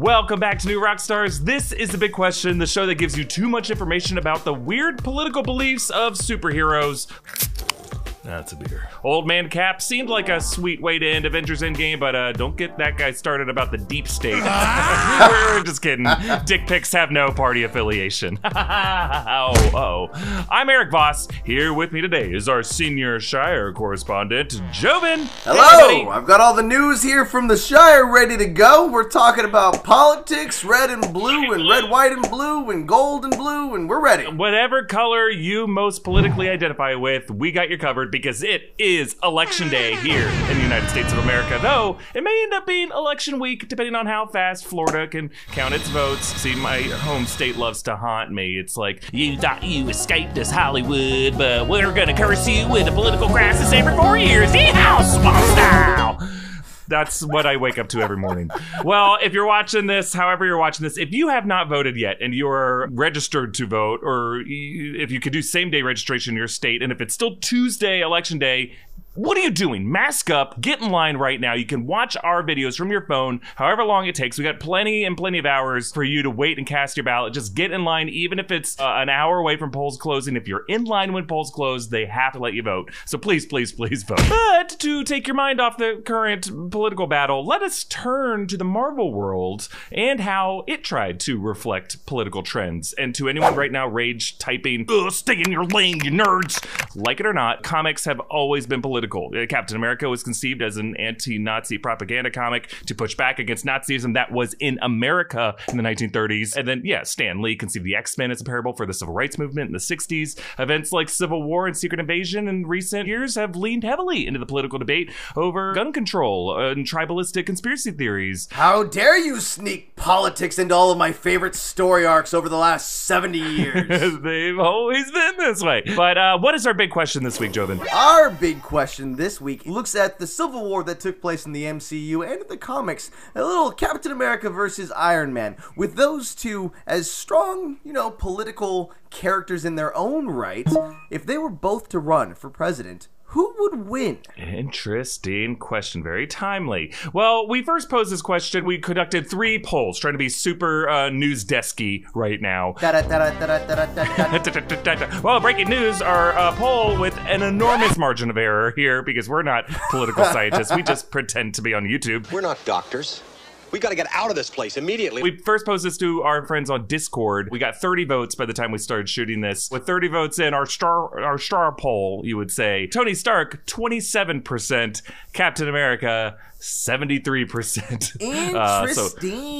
Welcome back to New Rockstars. This is the big question, the show that gives you too much information about the weird political beliefs of superheroes. That's a beer. Old Man Cap seemed like a sweet way to end Avengers Endgame, but uh, don't get that guy started about the deep state. We're just kidding. Dick pics have no party affiliation. oh, oh. I'm Erik Voss. Here with me today is our senior Shire correspondent, Joven. Hello! Hey. I've got all the news here from the Shire ready to go. We're talking about politics, red and blue, and red, white, and blue, and gold and blue, and we're ready. Whatever color you most politically identify with, we got you covered because it is election day here in the United States of America. Though it may end up being election week, depending on how fast Florida can count its votes. See, my home state loves to haunt me. It's like, you thought you escaped us, Hollywood, but we're gonna curse you with a political crisis every four years. Yeehaw, swamp style! That's what I wake up to every morning. Well, if you're watching this, however you're watching this, if you have not voted yet and you're registered to vote, or if you could do same day registration in your state, and if it's still Tuesday, election day, what are you doing? Mask up, get in line right now. You can watch our videos from your phone, however long it takes. We got plenty and plenty of hours for you to wait and cast your ballot. Just get in line, even if it's uh, an hour away from polls closing. If you're in line when polls close, they have to let you vote. So please, please, please vote. But to take your mind off the current political battle, let us turn to the Marvel world and how it tried to reflect political trends. And to anyone right now rage typing, stay in your lane, you nerds. Like it or not, comics have always been political. Uh, Captain America was conceived as an anti-Nazi propaganda comic to push back against Nazism that was in America in the 1930s. And then, yeah, Stan Lee conceived the X-Men as a parable for the civil rights movement in the 60s. Events like Civil War and Secret Invasion in recent years have leaned heavily into the political debate over gun control and tribalistic conspiracy theories. How dare you sneak politics into all of my favorite story arcs over the last 70 years? They've always been this way. But uh, what is our big question this week, Joven? Our big question this week looks at the Civil War that took place in the MCU and in the comics. A little Captain America versus Iron Man. With those two as strong, you know, political characters in their own right, if they were both to run for president, who would win? Interesting question. Very timely. Well, we first posed this question. We conducted three polls, trying to be super uh, news desky right now. Well, breaking news, our uh, poll with an enormous margin of error here because we're not political scientists. We just pretend to be on YouTube. We're not doctors. We got to get out of this place immediately. We first posted this to our friends on Discord. We got 30 votes by the time we started shooting this. With 30 votes in, our star our star poll, you would say Tony Stark 27%, Captain America 73%. Uh, so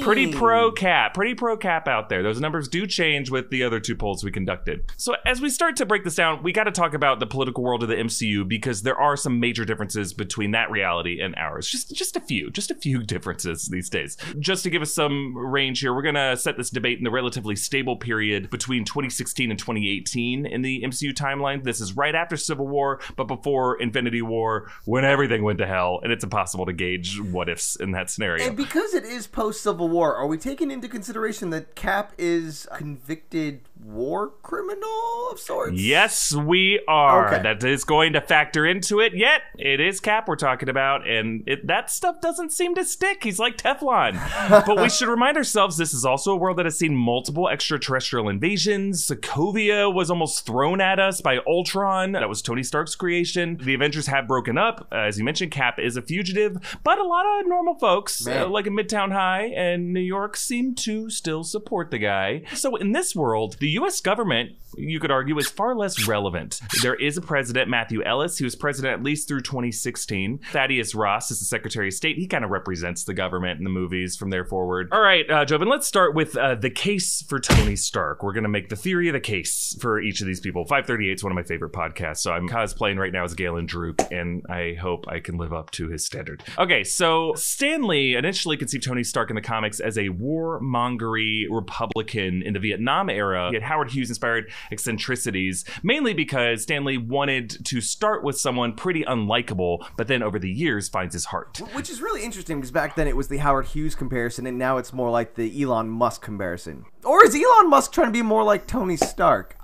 pretty pro cap, pretty pro cap out there. Those numbers do change with the other two polls we conducted. So as we start to break this down, we got to talk about the political world of the MCU because there are some major differences between that reality and ours. Just just a few, just a few differences these days. Just to give us some range here, we're going to set this debate in the relatively stable period between 2016 and 2018 in the MCU timeline. This is right after Civil War, but before Infinity War when everything went to hell and it's impossible to gauge what ifs in that scenario. And because it is post Civil War, are we taking into consideration that Cap is convicted war criminal of sorts? Yes, we are. Okay. That is going to factor into it. Yet it is Cap we're talking about, and it, that stuff doesn't seem to stick. He's like Teflon. but we should remind ourselves this is also a world that has seen multiple extraterrestrial invasions. Sokovia was almost thrown at us by Ultron. That was Tony Stark's creation. The Avengers have broken up. Uh, as you mentioned, Cap is a fugitive, but a lot of normal folks, uh, like in Midtown High and New York, seem to still support the guy. So in this world, the U.S. government, you could argue, is far less relevant. There is a president, Matthew Ellis, who was president at least through 2016. Thaddeus Ross is the Secretary of State. He kind of represents the government in the movies from there forward. All right, uh, Joven, let's start with uh, the case for Tony Stark. We're going to make the theory of the case for each of these people. 538 is one of my favorite podcasts, so I'm cosplaying right now as Galen Druk, and I hope I can live up to his standard. Okay, so Stan Lee initially conceived Tony Stark in the comics as a warmongery Republican in the Vietnam era. He Howard Hughes inspired eccentricities, mainly because Stan Lee wanted to start with someone pretty unlikable, but then over the years finds his heart. Which is really interesting because back then it was the Howard Hughes comparison, and now it's more like the Elon Musk comparison. Or is Elon Musk trying to be more like Tony Stark?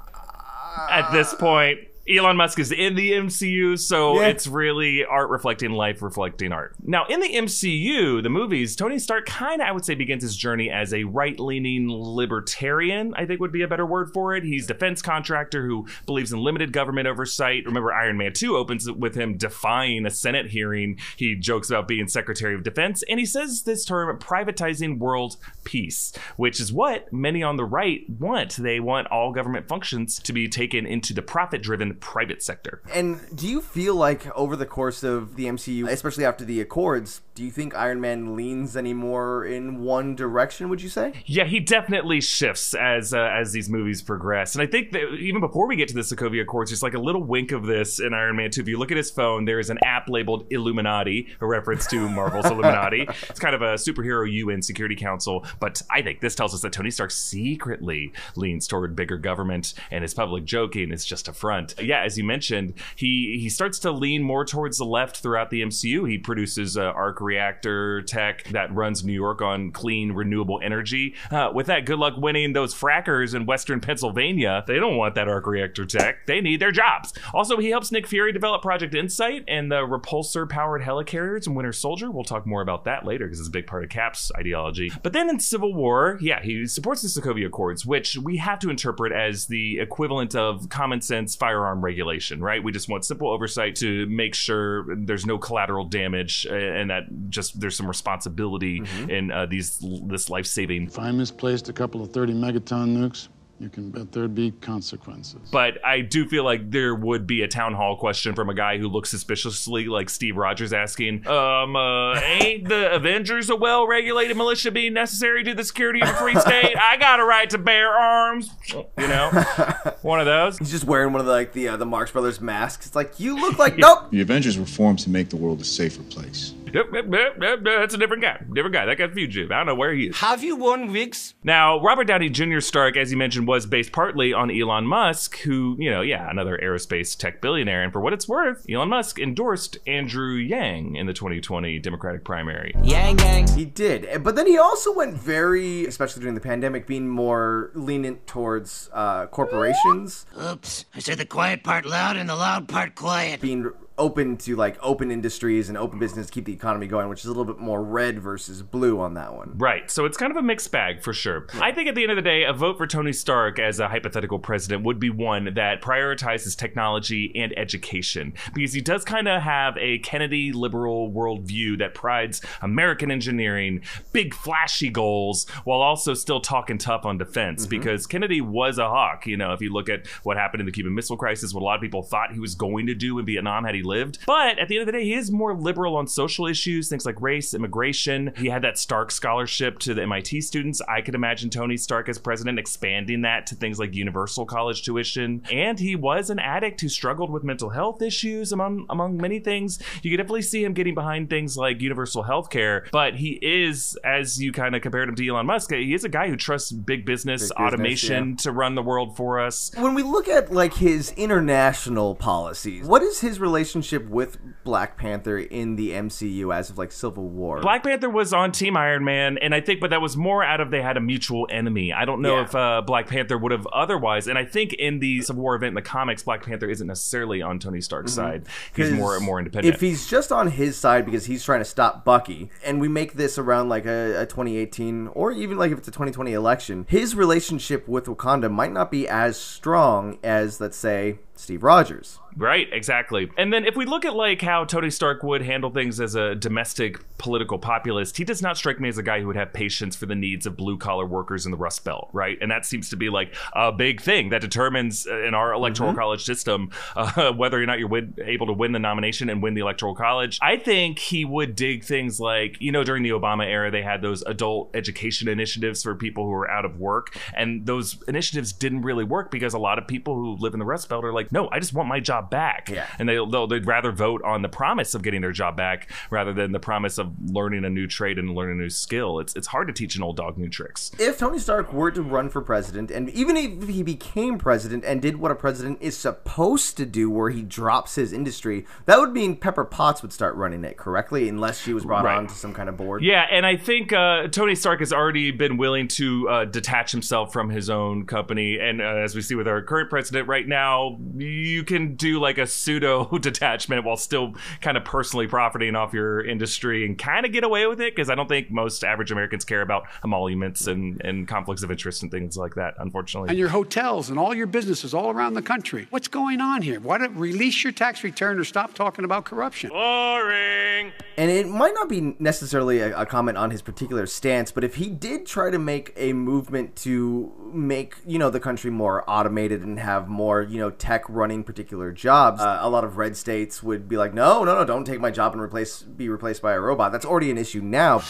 At this point, Elon Musk is in the MCU, so Yeah. it's really art reflecting life, reflecting art. Now, in the MCU, the movies, Tony Stark kind of, I would say, begins his journey as a right leaning libertarian, I think would be a better word for it. He's defense contractor who believes in limited government oversight. Remember, Iron Man 2 opens with him defying a Senate hearing. He jokes about being Secretary of Defense, and he says this term privatizing world peace, which is what many on the right want. They want all government functions to be taken into the profit driven private sector. And do you feel like over the course of the MCU, especially after the Accords, do you think Iron Man leans any more in one direction? Would you say? Yeah, he definitely shifts as uh, as these movies progress, and I think that even before we get to the Sokovia Accords, there's like a little wink of this in Iron Man 2. If you look at his phone, there is an app labeled Illuminati, a reference to Marvel's Illuminati. It's kind of a superhero UN Security Council, but I think this tells us that Tony Stark secretly leans toward bigger government, and his public joking is just a front. Yeah, as you mentioned, he he starts to lean more towards the left throughout the MCU. He produces uh, arc reactor tech that runs New York on clean renewable energy. Uh, with that, good luck winning those frackers in Western Pennsylvania. They don't want that arc reactor tech. They need their jobs. Also, he helps Nick Fury develop Project Insight and the repulsor powered helicarriers and Winter Soldier. We'll talk more about that later because it's a big part of Cap's ideology. But then in Civil War, yeah, he supports the Sokovia Accords, which we have to interpret as the equivalent of common sense firearm regulation, right? We just want simple oversight to make sure there's no collateral damage uh, and that just there's some responsibility in uh, these this life saving If I misplaced a couple of 30 megaton nukes, you can bet there'd be consequences. but I do feel like there would be a town hall question from a guy who looks suspiciously like Steve Rogers asking, um, uh, ain't the Avengers a well regulated militia being necessary to the security of a free state? I got a right to bear arms. You know? One of those. He's just wearing one of the like the uh, the Marx Brothers masks. It's like you look like nope. The Avengers were formed to make the world a safer place. Yep, yep, yep, yep, that's a different guy. Different guy. That guy's fugitive. I don't know where he is. Have you won, Riggs? Now, Robert Downey Jr. Stark, as you mentioned, was based partly on Elon Musk, who, you know, yeah, another aerospace tech billionaire. And for what it's worth, Elon Musk endorsed Andrew Yang in the 2020 Democratic primary. Yang Yang. He did, but then he also went very, especially during the pandemic, being more lenient towards uh, corporations, Oops, I said the quiet part loud and the loud part quiet. being open to like open industries and open business keep the economy going, which is a little bit more red versus blue on that one. Right. So it's kind of a mixed bag for sure. I think at the end of the day, a vote for Tony Stark as a hypothetical president would be one that prioritizes technology and education because he does kind of have a Kennedy liberal worldview that prides American engineering, big flashy goals, while also still talking tough on defense mm-hmm. because Kennedy was a hawk. You know, if you look at what happened in the Cuban Missile Crisis, what a lot of people thought he was going to do in Vietnam had he lived. But at the end of the day, he is more liberal on social issues, things like race, immigration. He had that Stark scholarship to the MIT students. I could imagine Tony Stark as president expanding that to things like universal college tuition. And he was an addict who struggled with mental health issues, among among many things. You could definitely see him getting behind things like universal health care. But he is, as you kind of compared him to Elon Musk, he is a guy who trusts big business, business, automation yeah. to run the world for us. When we look at like his international policies, what is his relationship with Black Panther in the MCU as of like Civil War? Black Panther was on Team Iron Man, and I think, but that was more out of they had a mutual enemy. I don't know Yeah. if uh, Black Panther would have otherwise. And I think in the Civil War event in the comics, Black Panther isn't necessarily on Tony Stark's side. He's more more independent. If he's just on his side because he's trying to stop Bucky, and we make this around like a, a 2018 or even like if it's a 2020 election, his relationship with Wakanda might not be as strong as, let's say, Steve Rogers. Right, exactly. And then if we look at like how Tony Stark would handle things as a domestic political populist, he does not strike me as a guy who would have patience for the needs of blue collar workers in the Rust Belt, right? And that seems to be like a big thing that determines uh, in our electoral college system uh, whether or not you're win- able to win the nomination and win the electoral college. I think he would dig things like, you know, during the Obama era, they had those adult education initiatives for people who were out of work. And those initiatives didn't really work because a lot of people who live in the Rust Belt are like, no, I just want my job job back. Yeah. And they, they'll, they'd rather vote on the promise of getting their job back rather than the promise of learning a new trade and learning a new skill. It's, it's hard to teach an old dog new tricks. if Tony Stark were to run for president, and even if he became president and did what a president is supposed to do, where he drops his industry, that would mean Pepper Potts would start running it correctly, unless she was brought Right. on to some kind of board. Yeah, and I think uh, Tony Stark has already been willing to uh, detach himself from his own company. And uh, as we see with our current president right now, you can do like a pseudo detachment while still kind of personally profiting off your industry and kind of get away with it because I don't think most average Americans care about emoluments and, and conflicts of interest and things like that, unfortunately. and your hotels and all your businesses all around the country. What's going on here? Why don't release your tax return or stop talking about corruption? Boring. And it might not be necessarily a, a comment on his particular stance, but if he did try to make a movement to make, you know, the country more automated and have more, you know, tech running particular jobs, uh, a lot of red states would be like, no, no, no, don't take my job and replace be replaced by a robot. That's already an issue now.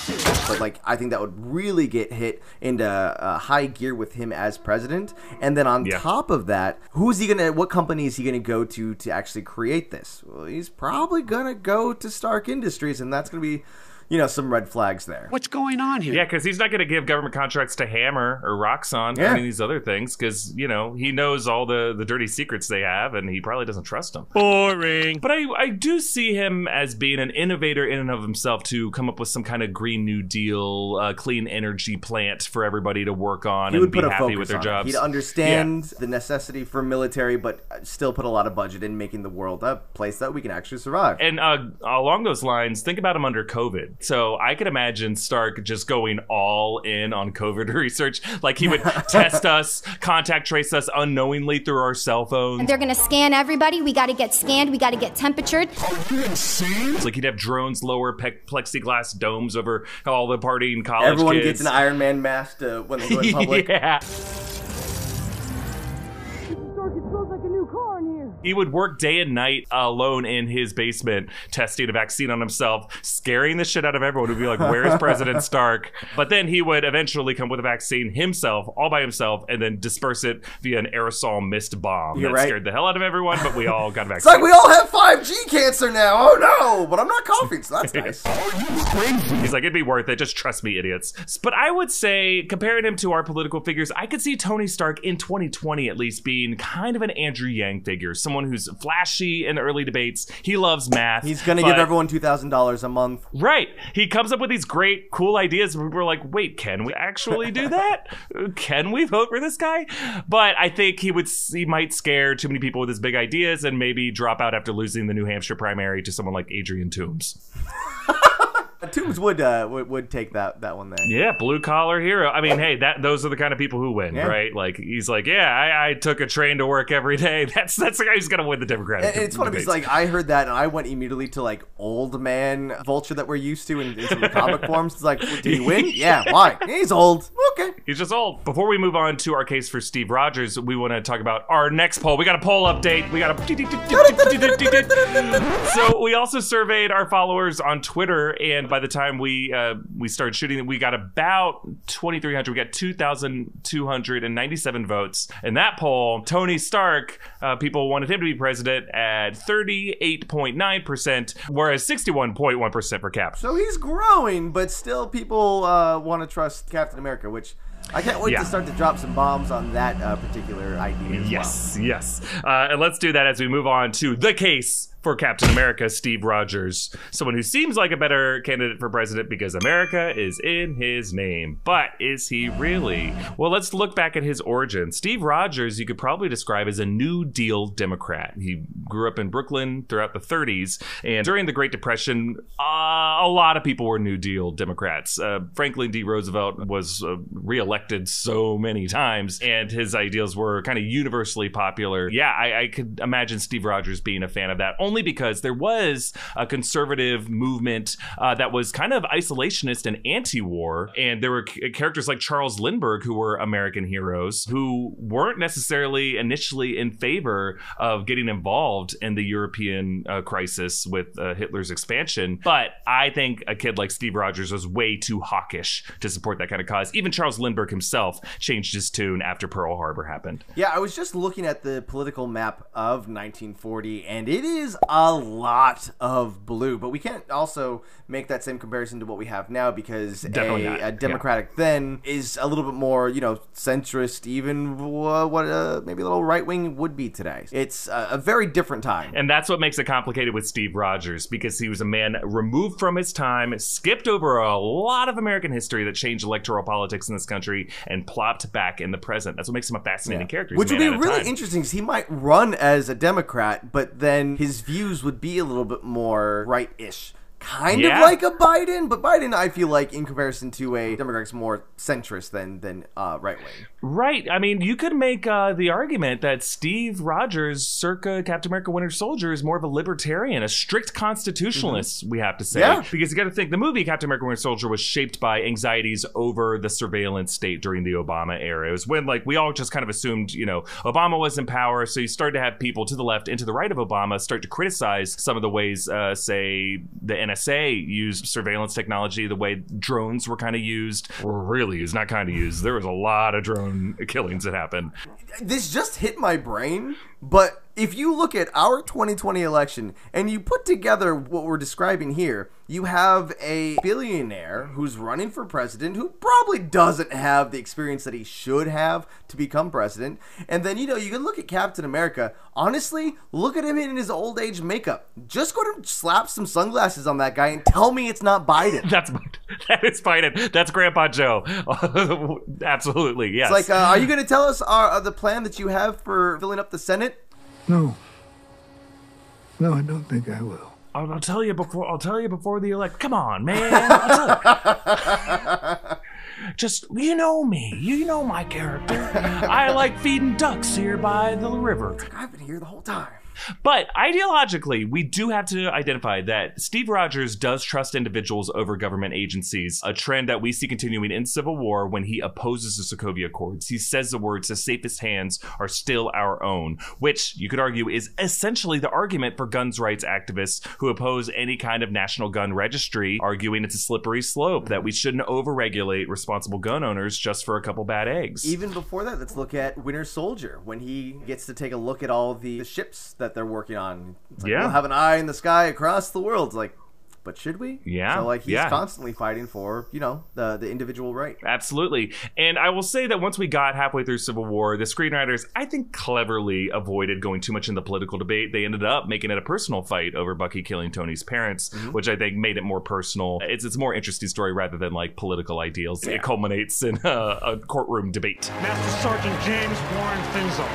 But like, I think that would really get hit into uh, high gear with him as president. And then on Yeah. top of that, who's he gonna? What company is he gonna go to to actually create this? Well, he's probably gonna go to Stark Industries, and that's gonna be, you know, some red flags there. What's going on here? Yeah, because he's not going to give government contracts to Hammer or Roxxon or any of these other things because, you know, he knows all the, the dirty secrets they have and he probably doesn't trust them. Boring. But I, I do see him as being an innovator in and of himself to come up with some kind of Green New Deal, uh, clean energy plant for everybody to work on He and would be put a happy focus with their on jobs. it. He'd understand the necessity for military, but still put a lot of budget in making the world a place that we can actually survive. And uh, along those lines, think about him under COVID. So I could imagine Stark just going all in on COVID research. Like he would test us, contact trace us unknowingly through our cell phones. They're gonna scan everybody. We gotta get scanned. We gotta get temperatured. It's like he'd have drones lower pe- plexiglass domes over all the partying college Everyone kids. gets an Iron Man mask to, when they go in public. yeah. He would work day and night alone in his basement, testing a vaccine on himself, scaring the shit out of everyone. Who'd be like, "Where's President Stark?" But then he would eventually come with a vaccine himself, all by himself, and then disperse it via an aerosol mist bomb You're that right. scared the hell out of everyone. But we all got vaccinated. It's like we all have 5G cancer now. Oh no, but I'm not coughing, so that's nice. He's like, it'd be worth it. Just trust me, idiots. But I would say, comparing him to our political figures, I could see Tony Stark in 2020 at least being kind of an Andrew Yang figure, someone who's flashy in early debates. He loves math. He's gonna give everyone two thousand dollars a month. Right. He comes up with these great, cool ideas, and people are like, wait, can we actually do that? can we vote for this guy? But I think he would, he might scare too many people with his big ideas and maybe drop out after losing the New Hampshire primary to someone like Adrian Toomes. Toomes would uh, would, would take that that one there. Yeah, blue collar hero. I mean, hey, that those are the kind of people who win, Yeah. right? Like he's like, yeah, I, I took a train to work every day. That's that's the guy who's gonna win the Democratic. And it's funny because like I heard that and I went immediately to like old man vulture that we're used to in, in some comic forms. It's like, did he win? Yeah, why? He's old. Okay. He's just old. Before we move on to our case for Steve Rogers, we want to talk about our next poll. We got a poll update. We got a. so we also surveyed our followers on Twitter, and by the time we uh, we started shooting, we got about 2,300. We got 2,297 votes. In that poll, Tony Stark, uh, people wanted him to be president at 38.9 percent, whereas 61.1 percent for Cap. So he's growing, but still people uh, want to trust Captain America, which I can't wait Yeah. to start to drop some bombs on that uh, particular idea. Yes, yes. Uh, and let's do that as we move on to the case for Captain America, Steve Rogers. Someone who seems like a better candidate for president because America is in his name. But is he really? Well, let's look back at his origin. Steve Rogers, you could probably describe as a New Deal Democrat. He grew up in Brooklyn throughout the 30s. And during the Great Depression, uh, a lot of people were New Deal Democrats. Uh, Franklin D. Roosevelt was uh, reelected so many times, and his ideals were kind of universally popular. Yeah, I, I could imagine Steve Rogers being a fan of that, only because there was a conservative movement uh, that was kind of isolationist and anti-war, and there were c- characters like Charles Lindbergh who were American heroes who weren't necessarily initially in favor of getting involved in the European uh, crisis with uh, Hitler's expansion. But I think a kid like Steve Rogers was way too hawkish to support that kind of cause. Even Charles Lindbergh himself changed his tune after Pearl Harbor happened. Yeah, I was just looking at the political map of 1940, and it is a lot of blue. But we can't also make that same comparison to what we have now because a, a Democratic then is a little bit more, you know, centrist, even uh, what uh, maybe a little right wing would be today. It's uh, a very different time. And that's what makes it complicated with Steve Rogers because he was a man removed from his time, skipped over a lot of American history that changed electoral politics in this country, and plopped back in the present. That's what makes him a fascinating character. He's Which would be man out of really interesting because he might run as a Democrat, but then his views would be a little bit more right ish. Kind Yeah. of like a Biden, but Biden, I feel like, in comparison to a Democrat, is more centrist than than uh, right wing. Right. I mean, you could make uh, the argument that Steve Rogers, circa Captain America Winter Soldier, is more of a libertarian, a strict constitutionalist, we have to say. Yeah. Because you got to think the movie Captain America Winter Soldier was shaped by anxieties over the surveillance state during the Obama era. It was when, like, we all just kind of assumed, you know, Obama was in power. So you started to have people to the left and to the right of Obama start to criticize some of the ways, uh, say, the NSA used surveillance technology, the way drones were kind of used, or really used, not kind of used. There was a lot of drone killings that happened. This just hit my brain, but if you look at our 2020 election and you put together what we're describing here, you have a billionaire who's running for president who probably doesn't have the experience that he should have to become president. And then, you know, you can look at Captain America. Honestly, look at him in his old age makeup. Just go to slap some sunglasses on that guy and tell me it's not Biden. That's that is Biden. That's Grandpa Joe. Absolutely, yes. It's like, uh, are you going to tell us uh, uh, the plan that you have for filling up the Senate? No. No, I don't think I will. I'll, I'll tell you before. I'll tell you before the elect. Come on, man. I'll tell you. Just you know me. You know my character. I like feeding ducks here by the river. I've been here the whole time. But ideologically, we do have to identify that Steve Rogers does trust individuals over government agencies, a trend that we see continuing in Civil War when he opposes the Sokovia Accords. He says the words, the safest hands are still our own, which you could argue is essentially the argument for guns rights activists who oppose any kind of national gun registry, arguing it's a slippery slope, that we shouldn't overregulate responsible gun owners just for a couple bad eggs. Even before that, let's look at Winter Soldier when he gets to take a look at all the, the ships that they're working on. It's like, Yeah. we'll have an eye in the sky across the world. It's like, but should we? Yeah, So like he's yeah. constantly fighting for you know the the individual right. Absolutely. And I will say that once we got halfway through Civil War, the screenwriters, I think, cleverly avoided going too much in the political debate. They ended up making it a personal fight over Bucky killing Tony's parents, mm-hmm. which I think made it more personal. It's, it's a more interesting story rather than like political ideals. It culminates in a, a courtroom debate. Master Sergeant James Warren Finzel.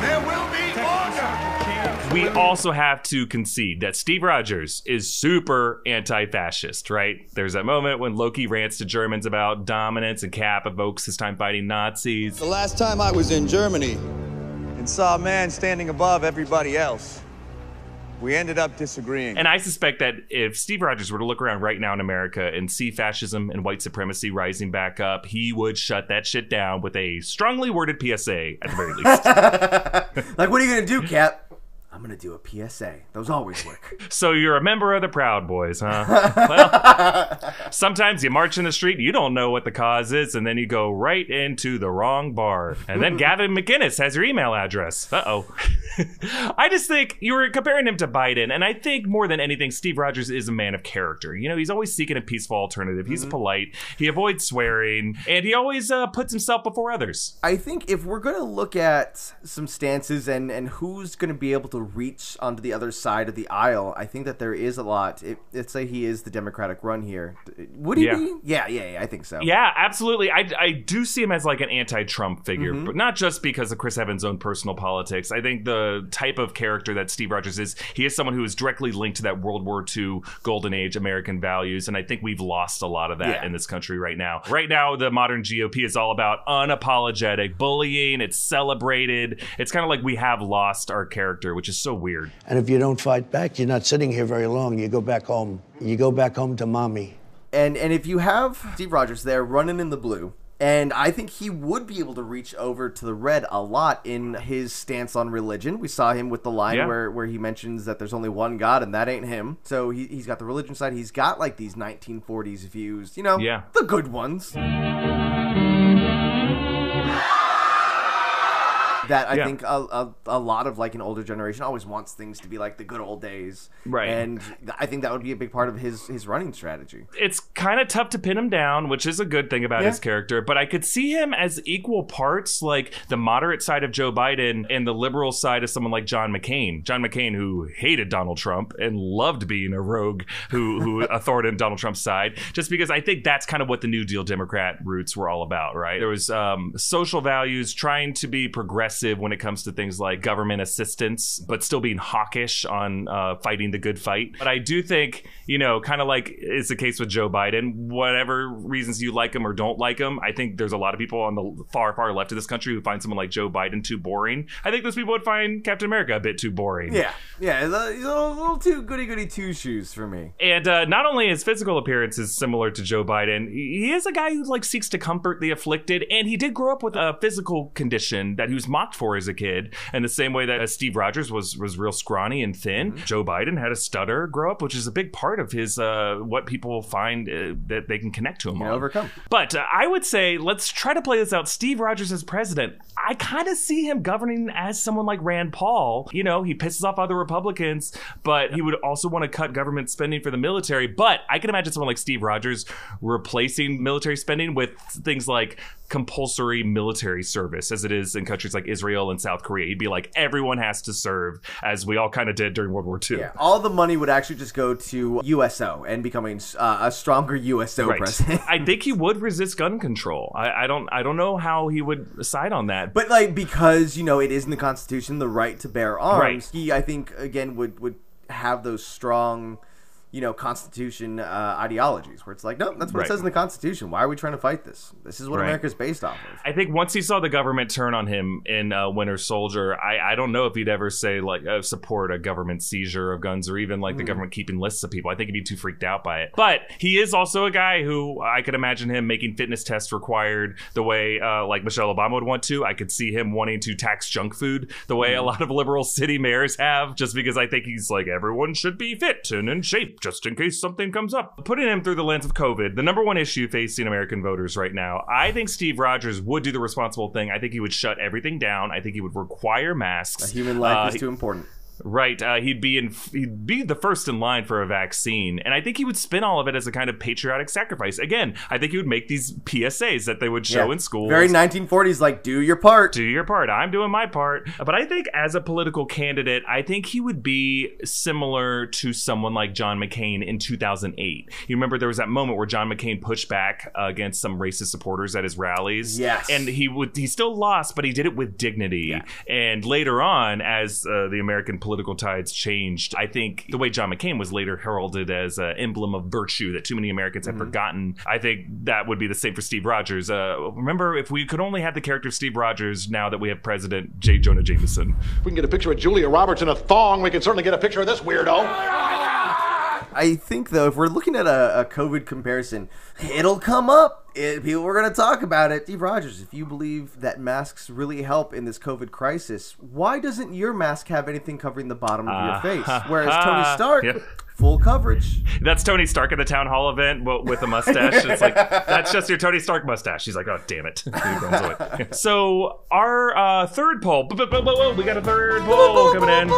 There will be order! We also have to concede that Steve Rogers is super anti fascist, right? There's that moment when Loki rants to Germans about dominance and Cap evokes his time fighting Nazis. The last time I was in Germany and saw a man standing above everybody else, we ended up disagreeing. And I suspect that if Steve Rogers were to look around right now in America and see fascism and white supremacy rising back up, he would shut that shit down with a strongly worded PSA at the very least. like, what are you gonna do, Cap? I'm gonna do a PSA. Those always work. so you're a member of the Proud Boys, huh? Well, sometimes you march in the street, you don't know what the cause is, and then you go right into the wrong bar. And then Gavin McInnes has your email address. Uh oh. I just think you were comparing him to Biden, and I think more than anything, Steve Rogers is a man of character. You know, he's always seeking a peaceful alternative. He's polite, he avoids swearing, and he always uh, puts himself before others. I think if we're gonna look at some stances and and who's gonna be able to reach onto the other side of the aisle, I think that there is a lot. It, let's say he is the Democratic run here. Would he Yeah. be? Yeah, yeah, yeah. I think so. Yeah, absolutely. I, I do see him as like an anti-Trump figure, Mhm. but not just because of Chris Evans' own personal politics. I think the type of character that Steve Rogers is, he is someone who is directly linked to that World War II golden age American values, and I think we've lost a lot of that Yeah. in this country right now. Right now, the modern GOP is all about unapologetic bullying. It's celebrated. It's kind of like we have lost our character, which is is so weird. And if you don't fight back, you're not sitting here very long. You go back home. You go back home to mommy. And and if you have Steve Rogers there running in the blue, and I think he would be able to reach over to the red a lot in his stance on religion. We saw him with the line Yeah. where, where he mentions that there's only one God and that ain't him. So he, he's got the religion side. He's got like these 1940s views, you know, Yeah. the good ones. That I Yeah. think a, a, a lot of like an older generation always wants things to be like the good old days, Right. And I think that would be a big part of his his running strategy. it's kind of tough to pin him down, which is a good thing about Yeah. his character. But I could see him as equal parts, like the moderate side of Joe Biden and the liberal side of someone like John McCain. John McCain, who hated Donald Trump and loved being a rogue who who authoritative Donald Trump's side, just because I think that's kind of what the New Deal Democrat roots were all about, right? There was um, social values, trying to be progressive when it comes to things like government assistance, but still being hawkish on uh, fighting the good fight. But I do think, you know, kind of like is the case with Joe Biden, whatever reasons you like him or don't like him, I think there's a lot of people on the far, far left of this country who find someone like Joe Biden too boring. I think those people would find Captain America a bit too boring. Yeah, yeah, he's a, he's a little too goody goody two shoes for me. And uh, not only his physical appearance is similar to Joe Biden, he he is a guy who like seeks to comfort the afflicted, and he did grow up with a physical condition that he was mocked for as a kid. And the same way that uh, Steve Rogers was was real scrawny and thin, Joe Biden had a stutter grow up, which is a big part of his uh, what people find uh, that they can connect to him on. overcome. But uh, I would say let's try to play this out. Steve Rogers as president. I kind of see him governing as someone like Rand Paul. You know, he pisses off other Republicans, but he would also want to cut government spending for the military. But I can imagine someone like Steve Rogers replacing military spending with things like compulsory military service, as it is in countries like Israel and South Korea. He'd be like, everyone has to serve, as we all kind of did during World War II. Yeah, all the money would actually just go to USO and becoming uh, a stronger USO Right. president. I think he would resist gun control. I, I don't. I don't know how he would side on that. But like because you know it is in the Constitution the right to bear arms. Right. He I think again would would have those strong, you know, Constitution uh, ideologies where it's like no, that's what Right. it says in the Constitution. Why are we trying to fight this? This is what Right. America's based off of. I think once he saw the government turn on him in uh, Winter Soldier, I, I don't know if he'd ever say like uh, support a government seizure of guns or even like the Hmm. government keeping lists of people. I think he'd be too freaked out by it. But he is also a guy who I could imagine him making fitness tests required the way uh, like Michelle Obama would want to. I could see him wanting to tax junk food the way Hmm. a lot of liberal city mayors have, just because I think he's like everyone should be fit and in shape just in case something comes up. Putting him through the lens of COVID, the number one issue facing American voters right now, I think Steve Rogers would do the responsible thing. I think he would shut everything down. I think he would require masks. A human life Uh, is too important. Right, uh, he'd be in. He'd be the first in line for a vaccine, and I think he would spin all of it as a kind of patriotic sacrifice. Again, I think he would make these PSAs that they would show Yeah. in schools. Very 1940s, like do your part. Do your part. I'm doing my part. But I think as a political candidate, I think he would be similar to someone like John McCain in 2008. You remember there was that moment where John McCain pushed back uh, against some racist supporters at his rallies. Yes. And he would he still lost, but he did it with dignity. And later on, as uh, the American political tides changed, I think the way John McCain was later heralded as an emblem of virtue that too many Americans Mm-hmm. have forgotten. I think that would be the same for Steve Rogers. Uh, remember, if we could only have the character of Steve Rogers now that we have President J. Jonah Jameson. If we can get a picture of Julia Roberts in a thong, we can certainly get a picture of this weirdo. I think though, if we're looking at a, a COVID comparison, it'll come up. It, people were going to talk about it. Steve Rogers, if you believe that masks really help in this COVID crisis, why doesn't your mask have anything covering the bottom of your Ah, face? Whereas. Tony Stark, Yeah. Full coverage. That's Tony Stark at the town hall event with a mustache. It's like that's just your Tony Stark mustache. She's like, oh damn it. He runs away. so our uh, third poll. We got a third poll coming in.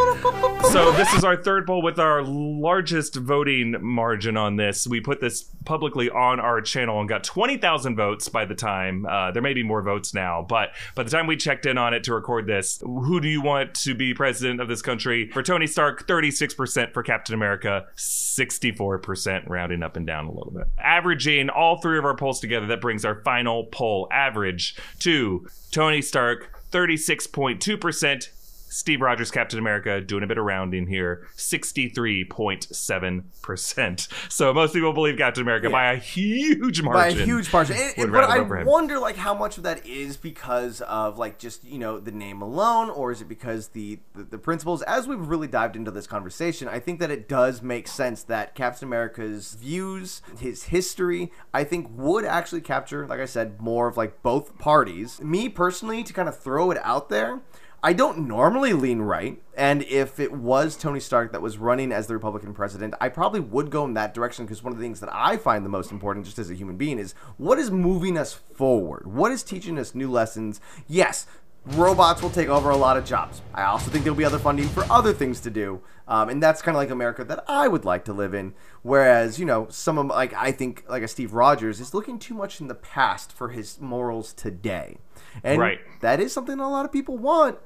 So this is our third poll with our largest voting margin on this. We put this publicly on our channel and got twenty thousand votes by the time. Uh, there may be more votes now, but by the time we checked in on it to record this, who do you want to be president of this country? For Tony Stark, thirty six percent. For Captain America, 64% rounding up and down a little bit. Averaging all three of our polls together, that brings our final poll average to Tony Stark 36.2%, Steve Rogers, Captain America, doing a bit of rounding here, 63.7%. So most people believe Captain America by a huge margin. by a huge margin. And, and- but I up for him. wonder, like, how much of that is because of like just you know the name alone, or is it because the, the the principles? As we've really dived into this conversation, I think that it does make sense that Captain America's views, his history, I think would actually capture, like I said, more of like both parties. Me personally, to kind of throw it out there. I don't normally lean right, and if it was Tony Stark that was running as the Republican president, I probably would go in that direction because one of the things that I find the most important, just as a human being, is what is moving us forward? What is teaching us new lessons? Yes, robots will take over a lot of jobs. I also think there'll be other funding for other things to do, um, and that's kind of like America that I would like to live in. Whereas, you know, some of like I think like a Steve Rogers is looking too much in the past for his morals today, and Right. that is something a lot of people want.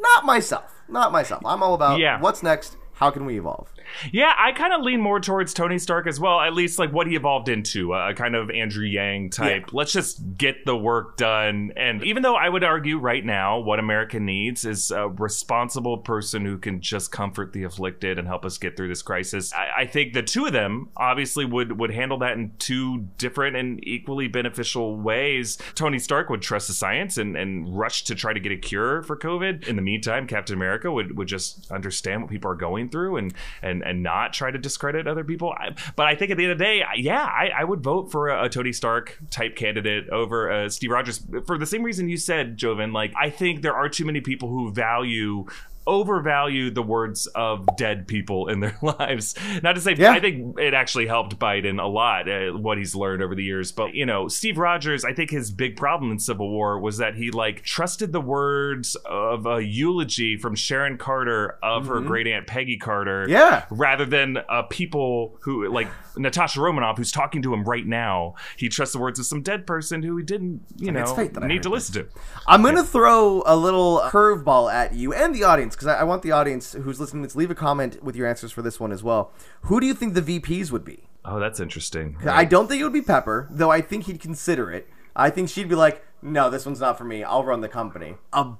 Not myself. Not myself. I'm all about Yeah. what's next. How can we evolve? Yeah, I kind of lean more towards Tony Stark as well. At least like what he evolved into, a kind of Andrew Yang type. Let's just get the work done. And even though I would argue right now, what America needs is a responsible person who can just comfort the afflicted and help us get through this crisis. I, I think the two of them obviously would would handle that in two different and equally beneficial ways. Tony Stark would trust the science and, and rush to try to get a cure for COVID. In the meantime, Captain America would, would just understand what people are going through and and and not try to discredit other people. I, but I think at the end of the day, yeah, I, I would vote for a, a Tony Stark type candidate over uh, Steve Rogers for the same reason you said, Joven. Like I think there are too many people who value overvalue the words of dead people in their lives. Not to say I think it actually helped Biden a lot uh, what he's learned over the years, but you know, Steve Rogers, I think his big problem in Civil War was that he like trusted the words of a eulogy from Sharon Carter of her Mhm. great aunt Peggy Carter, Yeah. rather than uh, people who like Natasha Romanoff, who's talking to him right now. He trusts the words of some dead person who he didn't, you I mean, it's know, I need heard to listen to. I'm gonna throw a little curveball at you and the audience because I, I want the audience who's listening to leave a comment with your answers for this one as well. Who do you think the VPs would be? Oh, that's interesting. 'Cause I don't think it would be Pepper, though. I think he'd consider it. I think she'd be like, "No, this one's not for me. I'll run the company." A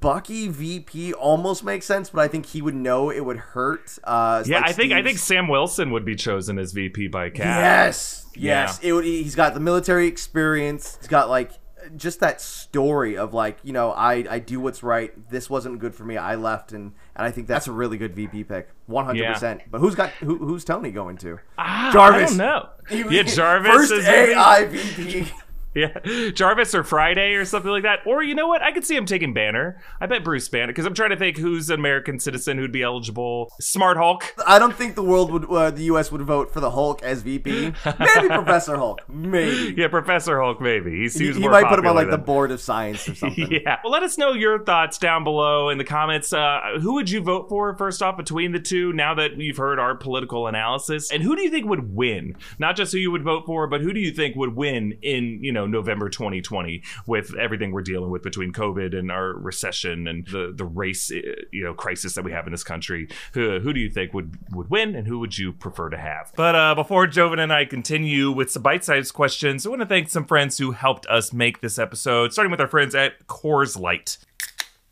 Bucky VP almost makes sense, but I think he would know it would hurt. Uh, Yeah, like I think I think Sam Wilson would be chosen as VP by Cap. Yes, yes. Yeah. It would, he's got the military experience. He's got like just that story of like you know I I do what's right. This wasn't good for me. I left, and and I think that's a really good VP pick, one hundred percent. But who's got who, who's Tony going to? Ah, Jarvis. I don't know. He- Yeah, Jarvis First is AI VP. Yeah, Jarvis or Friday or something like that. Or you know what? I could see him taking Banner. I bet Bruce Banner because I'm trying to think who's an American citizen who'd be eligible. Smart Hulk. I don't think the world would, uh, the U.S. would vote for the Hulk as VP. Maybe Professor Hulk. Maybe. Yeah, Professor Hulk. Maybe he He, seems he more might put him on like the board of science or something. yeah. Well, let us know your thoughts down below in the comments. Uh, who would you vote for first off between the two? Now that you've heard our political analysis, and who do you think would win? Not just who you would vote for, but who do you think would win in you know November 2020 with everything we're dealing with between COVID and our recession and the the race uh, you know crisis that we have in this country? Who who do you think would would win, and who would you prefer to have? But uh, before Joven and I continue with some bite-sized questions, I want to thank some friends who helped us make this episode, starting with our friends at Coors Light.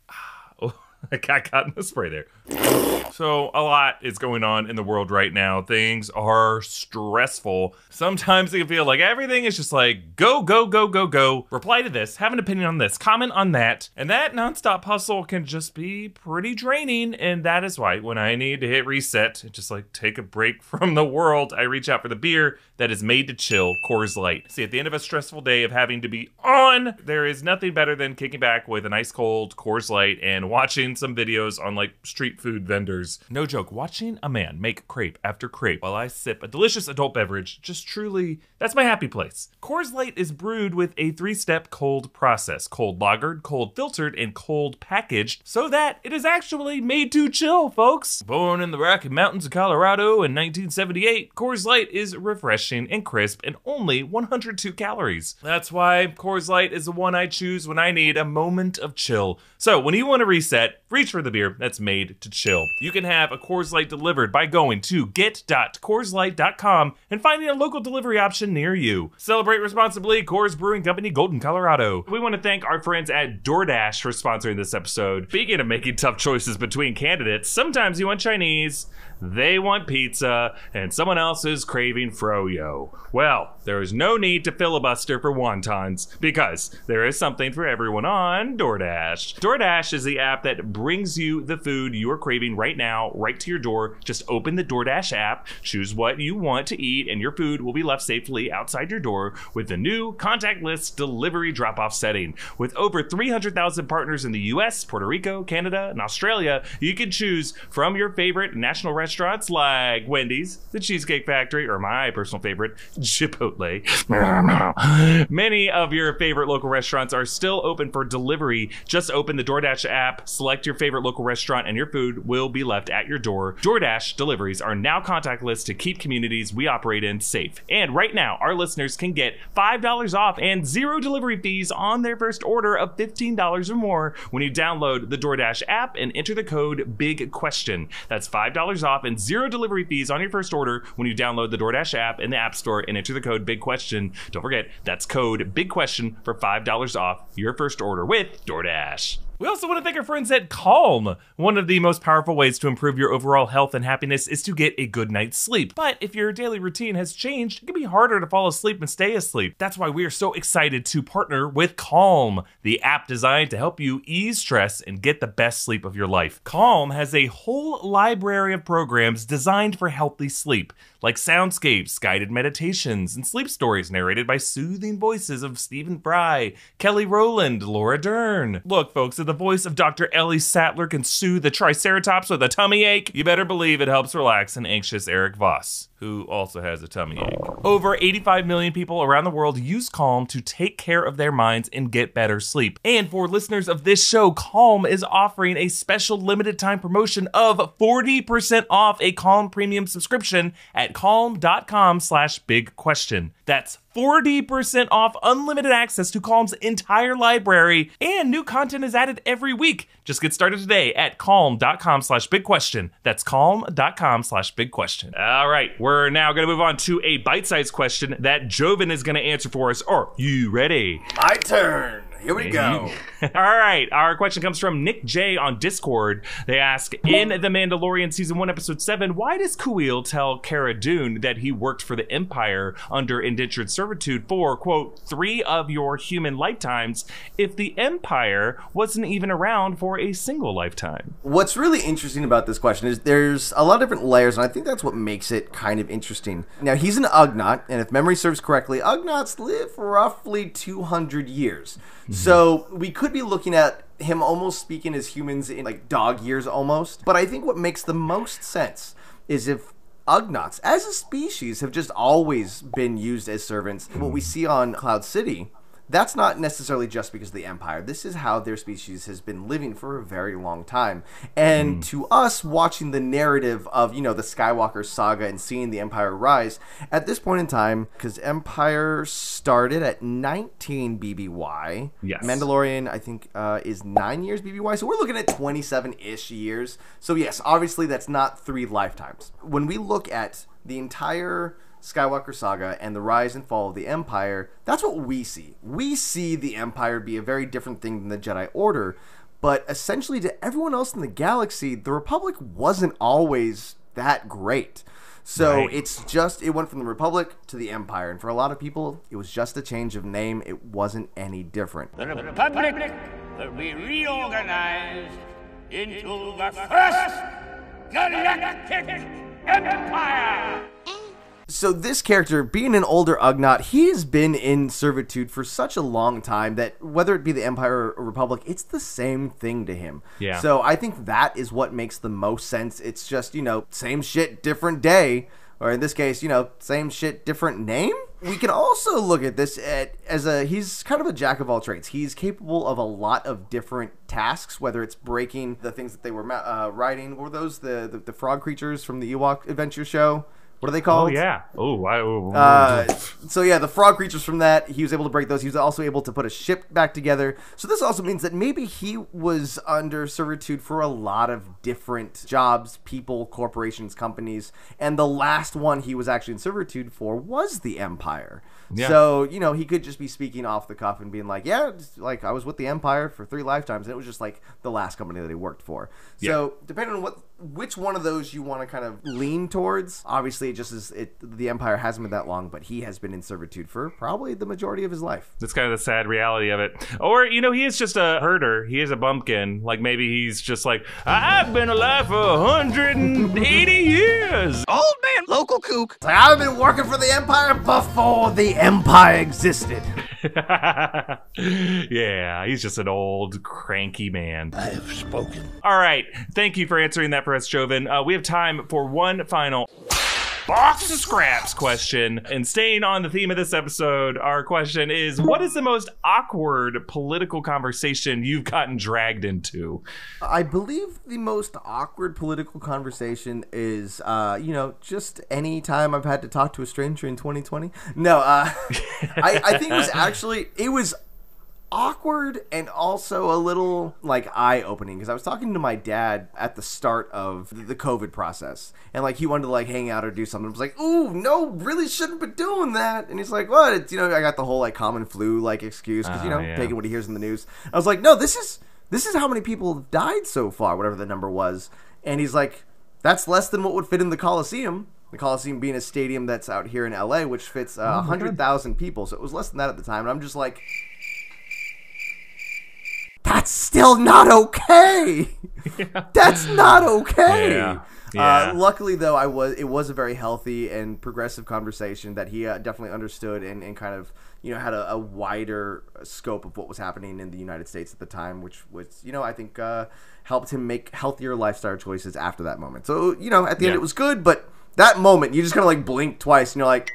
Oh, I got in the spray there. So, a lot is going on in the world right now. Things are stressful. Sometimes it can feel like everything is just like go, go, go, go, go. Reply to this, have an opinion on this, comment on that. And that nonstop hustle can just be pretty draining. And that is why when I need to hit reset, and just like take a break from the world, I reach out for the beer that is made to chill Coors Light. See, at the end of a stressful day of having to be on, there is nothing better than kicking back with an ice cold Coors Light and watching some videos on like street food vendors. No joke, watching a man make crepe after crepe while I sip a delicious adult beverage just truly, that's my happy place. Coors Light is brewed with a three step cold process cold lagered, cold filtered, and cold packaged so that it is actually made to chill, folks. Born in the Rocky Mountains of Colorado in 1978, Coors Light is refreshing and crisp and only 102 calories. That's why Coors Light is the one I choose when I need a moment of chill. So when you want to reset, reach for the beer that's made to chill. You can have a Coors Light delivered by going to get.coorslight.com and finding a local delivery option near you. Celebrate responsibly, Coors Brewing Company, Golden, Colorado. We want to thank our friends at DoorDash for sponsoring this episode. Speaking of making tough choices between candidates, sometimes you want Chinese, they want pizza, and someone else is craving froyo. Well, there is no need to filibuster for wontons because there is something for everyone on DoorDash. DoorDash is the app that brings you the food you are craving right now, right to your door. Just open the DoorDash app, choose what you want to eat, and your food will be left safely outside your door with the new contactless delivery drop off setting. With over 300,000 partners in the US, Puerto Rico, Canada, and Australia, you can choose from your favorite national restaurants like Wendy's, the Cheesecake Factory, or my personal favorite, Chipotle. Many of your favorite local restaurants are still open for delivery. Just open the DoorDash app, select your favorite local restaurant, and your food will be left at your door. DoorDash deliveries are now contactless to keep communities we operate in safe. And right now, our listeners can get $5 off and zero delivery fees on their first order of $15 or more when you download the DoorDash app and enter the code BIG QUESTION. That's $5 off and zero delivery fees on your first order when you download the DoorDash app in the App Store and enter the code BIG QUESTION. Don't forget, that's code BIG QUESTION for $5 off your first order with DoorDash. We also want to thank our friends at Calm. One of the most powerful ways to improve your overall health and happiness is to get a good night's sleep. But if your daily routine has changed, it can be harder to fall asleep and stay asleep. That's why we are so excited to partner with Calm, the app designed to help you ease stress and get the best sleep of your life. Calm has a whole library of programs designed for healthy sleep, like soundscapes, guided meditations, and sleep stories narrated by soothing voices of Stephen Fry, Kelly Rowland, Laura Dern. Look, folks, if the voice of Dr. Ellie Sattler can soothe the Triceratops with a tummy ache, you better believe it helps relax an anxious Erik Voss who also has a tummy ache. Over 85 million people around the world use Calm to take care of their minds and get better sleep. And for listeners of this show, Calm is offering a special limited time promotion of 40% off a Calm premium subscription at calm.com slash big question. That's 40% off unlimited access to Calm's entire library, and new content is added every week. Just get started today at calm.com slash big question. That's calm.com slash big question. All right, we're now going to move on to a bite sized question that Joven is going to answer for us. Are you ready? My turn. Here we go. All right. Our question comes from Nick J on Discord. They ask In The Mandalorian Season 1, Episode 7, why does Kuil tell Cara Dune that he worked for the Empire under indentured servitude for, quote, three of your human lifetimes if the Empire wasn't even around for a single lifetime? What's really interesting about this question is there's a lot of different layers, and I think that's what makes it kind of interesting. Now, he's an Ugnaught, and if memory serves correctly, Ugnaughts live roughly 200 years. Mm-hmm. So we could be looking at him almost speaking as humans in like dog years almost. But I think what makes the most sense is if Ugnaughts as a species have just always been used as servants. What we mm-hmm. see on Cloud City that's not necessarily just because of the Empire. This is how their species has been living for a very long time. And mm. to us, watching the narrative of, you know, the Skywalker saga and seeing the Empire rise, at this point in time, because Empire started at 19 BBY. Yes. Mandalorian, I think, uh, is nine years BBY. So we're looking at 27 ish years. So, yes, obviously that's not three lifetimes. When we look at the entire Skywalker Saga and the rise and fall of the Empire, that's what we see. We see the Empire be a very different thing than the Jedi Order, but essentially to everyone else in the galaxy, the Republic wasn't always that great. So right. it's just it went from the Republic to the Empire, and for a lot of people, it was just a change of name. It wasn't any different. The Republic will be reorganized into the first galactic empire. So this character, being an older Ugnaught, he has been in servitude for such a long time that whether it be the Empire or Republic, it's the same thing to him. Yeah. So I think that is what makes the most sense. It's just, you know, same shit, different day. Or in this case, you know, same shit, different name. We can also look at this at, as a he's kind of a jack of all trades. He's capable of a lot of different tasks, whether it's breaking the things that they were uh, riding, or those the, the the frog creatures from the Ewok Adventure show What are they called? Oh yeah. Oh, I, oh, Uh, so yeah, the frog creatures from that, he was able to break those. He was also able to put a ship back together. So this also means that maybe he was under servitude for a lot of different jobs, people, corporations, companies, and the last one he was actually in servitude for was the Empire. Yeah. So you know he could just be speaking off the cuff and being like, "Yeah, like I was with the Empire for three lifetimes, and it was just like the last company that he worked for." Yeah. So depending on what which one of those you want to kind of lean towards, obviously it just is it the Empire hasn't been that long, but he has been in servitude for probably the majority of his life. That's kind of the sad reality of it. Or, you know, he is just a herder. He is a bumpkin. Like maybe he's just like, I've been alive for 180 years. Old man, local kook. Like, I've been working for the Empire before the Empire existed. yeah, he's just an old, cranky man. I have spoken. All right. Thank you for answering that for us, Joven. Uh, we have time for one final box of scraps question. And staying on the theme of this episode, our question is What is the most awkward political conversation you've gotten dragged into? I believe the most awkward political conversation is, uh, you know, just any time I've had to talk to a stranger in 2020. No, uh, I, I think it was actually it was awkward and also a little like eye opening because I was talking to my dad at the start of the COVID process and like he wanted to like hang out or do something. I was like, "Ooh, no, really shouldn't be doing that." And he's like, "What?" It's, you know, I got the whole like common flu like excuse because you Oh, know yeah. taking what he hears in the news. I was like, "No, this is." this is how many people have died so far, whatever the number was. And he's like, that's less than what would fit in the Coliseum. The Coliseum being a stadium that's out here in LA, which fits uh, Oh, 100,000 people. So it was less than that at the time. And I'm just like, that's still not okay. That's not okay. Yeah. Yeah. Uh, luckily, though, I was it was a very healthy and progressive conversation that he uh, definitely understood and, and kind of you know had a, a wider scope of what was happening in the United States at the time, which was you know I think uh, helped him make healthier lifestyle choices after that moment. So you know at the end it was good, but that moment you just kind of like blink twice and you're like,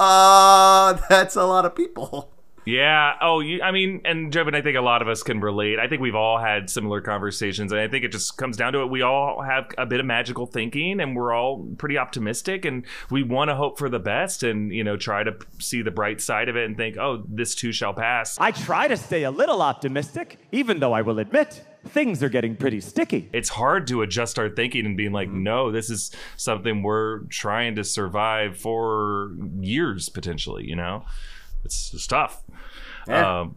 uh, that's a lot of people. Yeah. Oh, you, I mean, and Joven, I think a lot of us can relate. I think we've all had similar conversations, and I think it just comes down to it. We all have a bit of magical thinking, and we're all pretty optimistic, and we want to hope for the best, and you know, try to see the bright side of it, and think, oh, this too shall pass. I try to stay a little optimistic, even though I will admit things are getting pretty sticky. It's hard to adjust our thinking and being like, mm-hmm. no, this is something we're trying to survive for years potentially. You know, it's, it's tough. Yeah. Um,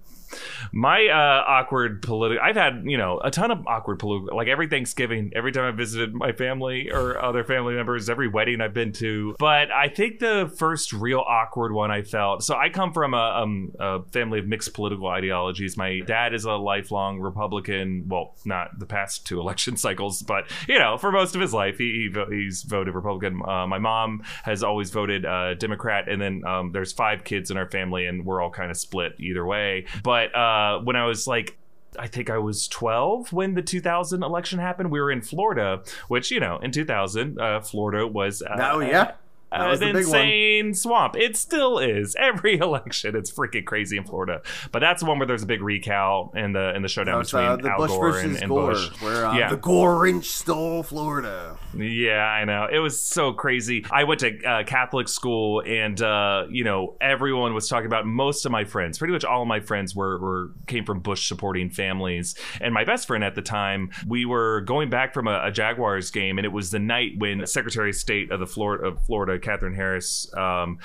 my uh, awkward political, I've had you know a ton of awkward political. Like every Thanksgiving, every time I visited my family or other family members, every wedding I've been to. But I think the first real awkward one I felt. So I come from a, um, a family of mixed political ideologies. My dad is a lifelong Republican. Well, not the past two election cycles, but you know, for most of his life, he, he he's voted Republican. Uh, my mom has always voted uh, Democrat, and then um, there's five kids in our family, and we're all kind of split either way. But uh, when I was like I think I was 12 when the 2000 election happened. We were in Florida, which, you know, in 2000, uh, Florida was. Uh, Oh, yeah. That was an big one. insane swamp. It still is. Every election, it's freaking crazy in Florida. But that's the one where there's a big recount and the and the showdown That was, between uh, the Al Bush Gore versus and, and Gore, Bush. where uh, yeah. the Gorinch stole Florida. Yeah, I know. It was so crazy. I went to uh, Catholic school, and uh, you know, everyone was talking about. Most of my friends, pretty much all of my friends, were, were came from Bush supporting families. And my best friend at the time, we were going back from a, a Jaguars game, and it was the night when Secretary of State of the Florida, of Florida, Katherine Harris, um,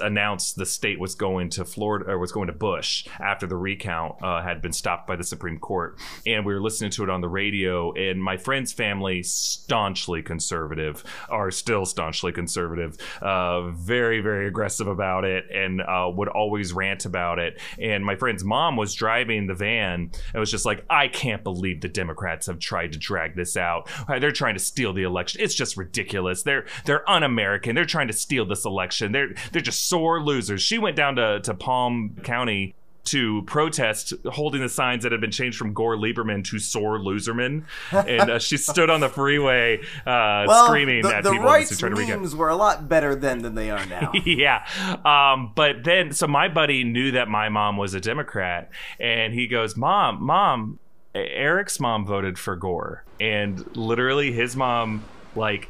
announced the state was going to Florida or was going to Bush after the recount uh, had been stopped by the Supreme Court. And we were listening to it on the radio, and my friend's family, staunchly conservative, are still staunchly conservative, uh, very, very aggressive about it, and uh, would always rant about it. And my friend's mom was driving the van and was just like, I can't believe the Democrats have tried to drag this out. They're trying to steal the election. It's just ridiculous. They're they're un-American. They're trying to steal this election. They're they're just sore losers. She went down to, to Palm County to protest holding the signs that had been changed from Gore Lieberman to Sore Loserman. And uh, she stood on the freeway uh, Well, screaming the, at the people rights to try to memes were a lot better then than they are now. yeah. Um, but then, so my buddy knew that my mom was a Democrat, and he goes, Mom, Mom, Erik's mom voted for Gore. And literally, his mom, like,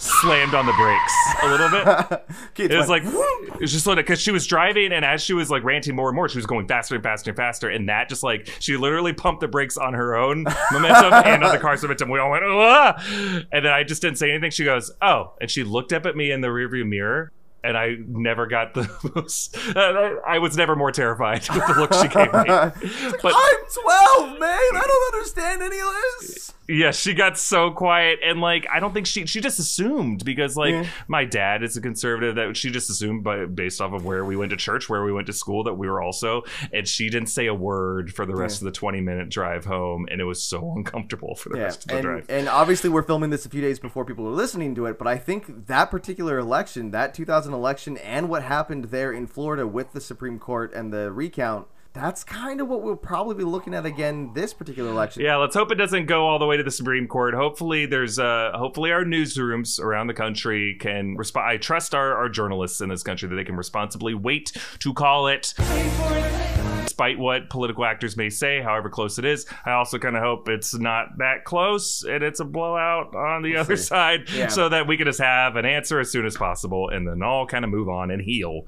slammed on the brakes a little bit. It was like it was just like because she was driving and as she was like ranting more and more, she was going faster and faster and faster, and that just like she literally pumped the brakes on her own momentum and on the car's momentum. We all went, and then I just didn't say anything. She goes, oh, and she looked up at me in the rearview mirror. And I never got the most. I I was never more terrified with the look she gave me. But I'm 12, man. I don't understand any of this. Yeah, she got so quiet and like I don't think she she just assumed because like Yeah. my dad is a conservative that she just assumed by based off of where we went to church, where we went to school that we were also and she didn't say a word for the rest Yeah. of the 20 minute drive home and it was so uncomfortable for the Yeah, rest of the and, drive. and obviously we're filming this a few days before people are listening to it, but I think that particular election, that 2000 election, and what happened there in Florida with the Supreme Court and the recount, that's kind of what we'll probably be looking at again this particular election. Yeah, let's hope it doesn't go all the way to the Supreme Court. Hopefully, there's uh, hopefully our newsrooms around the country can respond. I trust our, our journalists in this country that they can responsibly wait to call it. Despite what political actors may say, however close it is, I also kind of hope it's not that close and it's a blowout on the other see. side, Yeah. so that we can just have an answer as soon as possible and then all kind of move on and heal.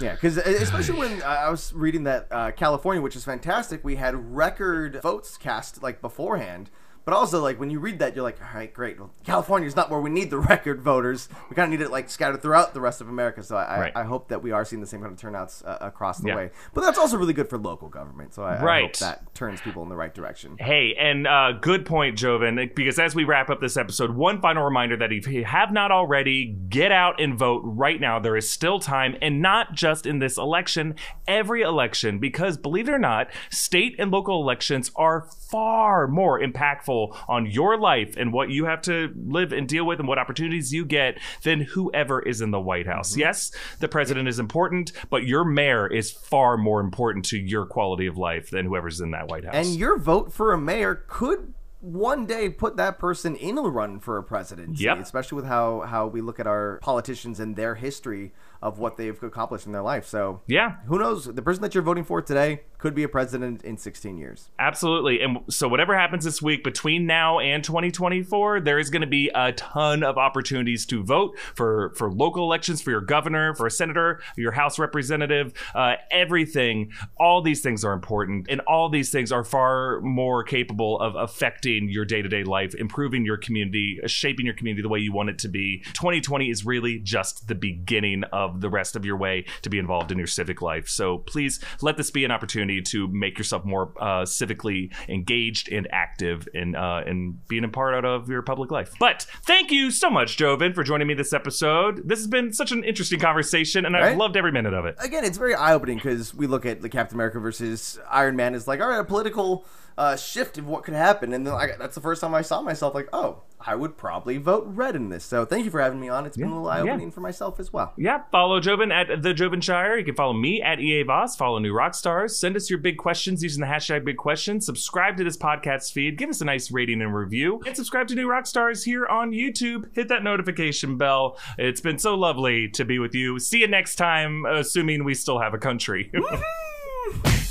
Yeah, because especially when uh, I was reading that uh, California, which is fantastic, we had record votes cast like beforehand. But also, like when you read that, you're like, all right, great. Well, California's not where we need the record voters. We kind of need it like scattered throughout the rest of America. So I, Right. I, I hope that we are seeing the same kind of turnouts uh, across the Yeah. way. But that's also really good for local government. So I, I hope that turns people in the right direction. Hey, and uh, good point, Joven. Because as we wrap up this episode, one final reminder that if you have not already, get out and vote right now. There is still time, and not just in this election, every election. Because believe it or not, state and local elections are far more impactful on your life and what you have to live and deal with and what opportunities you get than whoever is in the White House. Mm-hmm. Yes, the president is important, but your mayor is far more important to your quality of life than whoever's in that White House. And your vote for a mayor could one day put that person in a run for a presidency. Yep. Especially with how, how we look at our politicians and their history of what they've accomplished in their life. So Yeah. who knows? The person that you're voting for today could be a president in 16 years. Absolutely. And so, whatever happens this week between now and 2024, there is going to be a ton of opportunities to vote for, for local elections, for your governor, for a senator, your House representative, uh, everything. All these things are important, and all these things are far more capable of affecting your day to day life, improving your community, shaping your community the way you want it to be. 2020 is really just the beginning of the rest of your way to be involved in your civic life. So, please let this be an opportunity to make yourself more uh, civically engaged and active in uh, in being a part of your public life. But thank you so much, Joven, for joining me this episode. This has been such an interesting conversation, and I've loved every minute of it. Again, it's very eye opening because we look at the Captain America versus Iron Man as like, all right, a political uh, shift of what could happen. And then I, that's the first time I saw myself like, oh, I would probably vote red in this. So thank you for having me on. It's been a little eye opening for myself as well. Yeah, follow Joven at the Jovenshire. You can follow me at EA Voss. Follow New Rockstars. Send us your big questions using the hashtag big questions. Subscribe to this podcast feed. Give us a nice rating and review. And subscribe to New Rockstars here on YouTube. Hit that notification bell. It's been so lovely to be with you. See you next time, assuming we still have a country.